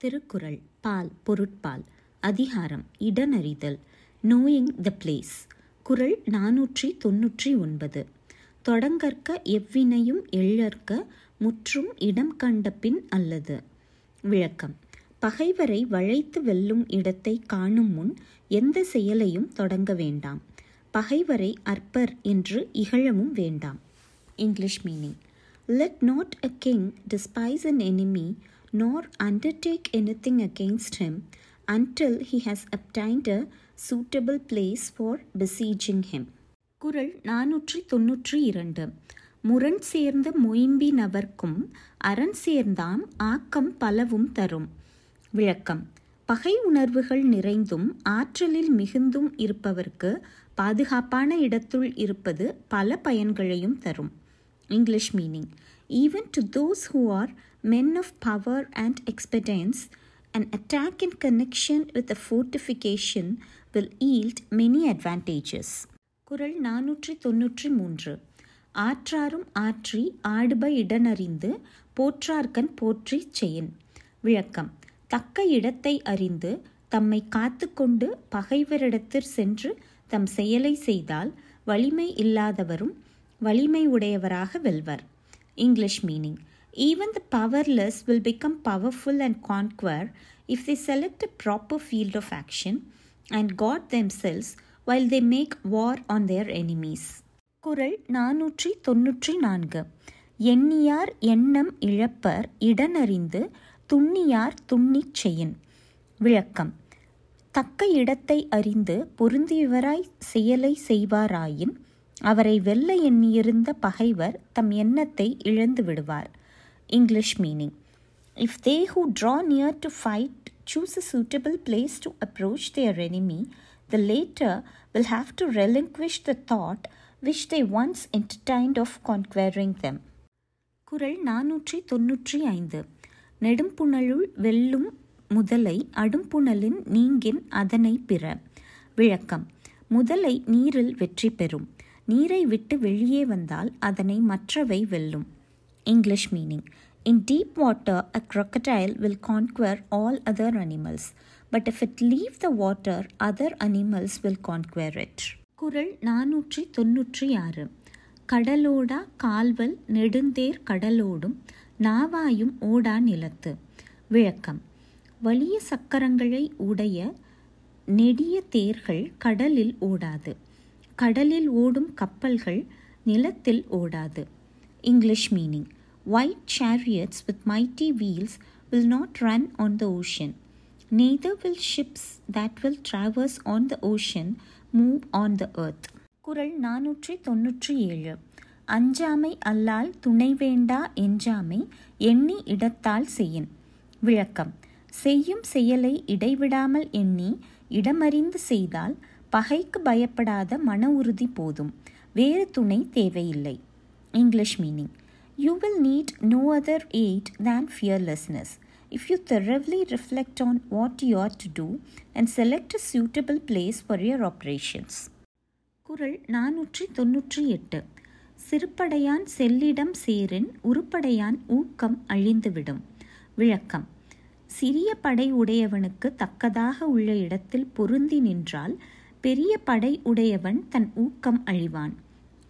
திருக்குறள் பால் பொருட்பால் அதிகாரம் இடனறிதல் knowing the place குறள் நானூற்றி தொன்னூற்றி ஒன்பது. தொடங்கற்க எவ்வினையும் எள்ளற்க முற்றும் இடம் கண்ட பின் அல்லது. விளக்கம் பகைவரை வளைத்து வெல்லும் இடத்தை காணும் முன் எந்த செயலையும் தொடங்க வேண்டாம். பகைவரை அற்பர் என்று இகழவும் வேண்டாம். English meaning let not a king despise an enemy nor undertake anything against him until he has obtained a suitable place for besieging him. குரல் நானூற்றி தொன்னூற்றி இரண்டு முரண் சேர்ந்த மொயம்பினவர்க்கும் அரண் சேர்ந்தாம் ஆக்கம் பலவும் தரும். விளக்கம். பகை உணர்வுகள் நிறைந்தும் ஆற்றலில் மிகுந்தும் இருப்பவர்க்கு பாதுகாப்பான இடத்துள் இருப்பது பல பயன்களையும் தரும். English meaning. Even to those who are men of power and expedience, an attack in connection with a fortification will yield many advantages. குரல் நானூற்றி தொன்னூற்றி மூன்று. ஆற்றாரும் ஆற்றி ஆடுப இடனறிந்து போற்றார்கண் போற்றி செயின் விளக்கம். தக்க இடத்தை அறிந்து தம்மை காத்துக்கொண்டு பகைவரிடத்தில் சென்று தம் செயலை செய்தால் வலிமை இல்லாதவரும் வலிமை உடையவராக வெல்வர். English meaning even the powerless will become powerful and conquer if they select a proper field of action and guard themselves while they make war on their enemies. குரல் நானூற்றி தொன்னூற்றி நான்கு. எண்ணியார் எண்ணம் இழப்பர் இடனறிந்து துண்ணியார் துண்ணிச் செய்யின். விளக்கம். தக்க இடத்தை அறிந்து பொருந்தியவராய் செயலை செய்வாராயின் அவரை வெல்ல எண்ணியிருந்த பகைவர் தம் எண்ணத்தை இழந்து விடுவார் English meaning if they who draw near to fight choose a suitable place to approach their enemy, the later will have to relinquish the thought which they once entertained of conquering them. குறள் நானூற்றி தொன்னூற்றி ஐந்து நெடும்புணலுள் வெல்லும் முதலை அடும்புணலின் நீங்கின் அதனை பிற விளக்கம் முதலை நீரில் வெற்றி பெறும் நீரை விட்டு வெளியே வந்தால் அதனை மற்றவை வெல்லும். English meaning in deep water a crocodile will conquer all other animals but if it leave the water other animals will conquer it குரல் நானூற்றி தொன்னூற்றி ஆறு. கடலோடா கால்வல் நெடுந்தேர் கடலோடும் நாவாயும் ஓடா நிலத்து. விளக்கம். வலிய சக்கரங்களை உடைய நெடிய தேர்கள் கடலில் ஓடாது. கடலில் ஓடும் கப்பல்கள் நிலத்தில் ஓடாது English meaning white chariots with mighty wheels will not run on the ocean neither will ships that will traverse on the ocean move on the earth. குரல் நானூற்றி தொன்னூற்றி ஏழு அஞ்சாமை அல்லால் துணை வேண்டா என்றாமை எண்ணி இடத்தால் செய்யின் விளக்கம் செய்யும் செயலை இடைவிடாமல் எண்ணி இடமறிந்து செய்தால் பகைக்கு பயப்படாத மன உறுதி போதும். வேறு துணை தேவையில்லை. English meaning you will need no other aid than fearlessness If you thoroughly reflect on what you ought to do and select a suitable place for your operations. குரல் நானூற்றி தொன்னூற்றி எட்டு சிறுபடையான் செல்லிடம் சேரின் உருப்படையான் ஊக்கம் அழிந்துவிடும். விளக்கம். சிறிய படை உடையவனுக்கு தக்கதாக உள்ள இடத்தில் பொருந்தி நின்றால் பெரிய படை உடையவன் தன் ஊக்கம் அழிவான்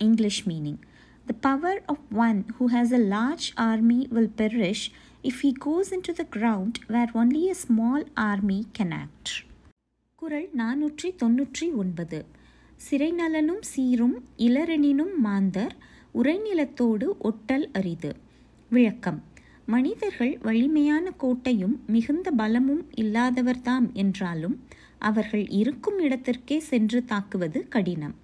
English meaning the power of one who has a large army will perish if he goes in to the ground where only a small army can act குரல் நானூற்றி தொன்னூற்றி ஒன்பது சிறைநலனும் சீரும் இளரணினும் மாந்தர் உரைநிலத்தோடு ஒட்டல் அரிது விளக்கம் மனிதர்கள் வலிமையான கோட்டையும் மிகுந்த பலமும் இல்லாதவர்தாம் என்றாலும் அவர்கள் இருக்கும் இடத்திற்கே சென்று தாக்குவது கடினம்.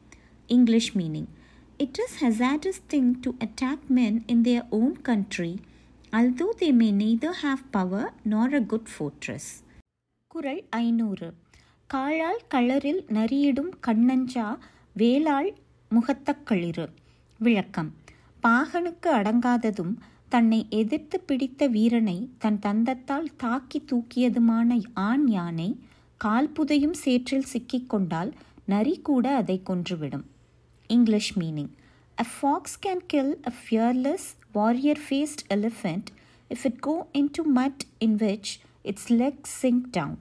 English meaning it is hazardous thing to attack men in their own country although they may neither have power nor a good fortress குரல் ஐநூறு. காளால் களரில் நரியிடும் கண்ணஞ்சா வேளாள் முகத்தக்களிறு. விளக்கம். பாகனுக்கு அடங்காததும் தன்னை எதிர்த்து பிடித்த வீரனை தன் தந்தத்தால் தாக்கி தூக்கியதுமான ஆண் யானை கால்புதையும் சேற்றில் சிக்கிக்கொண்டால் நரி கூட அதை கொன்றுவிடும் English meaning a fox can kill a fearless warrior faced elephant if it go in to mud in which its leg sink down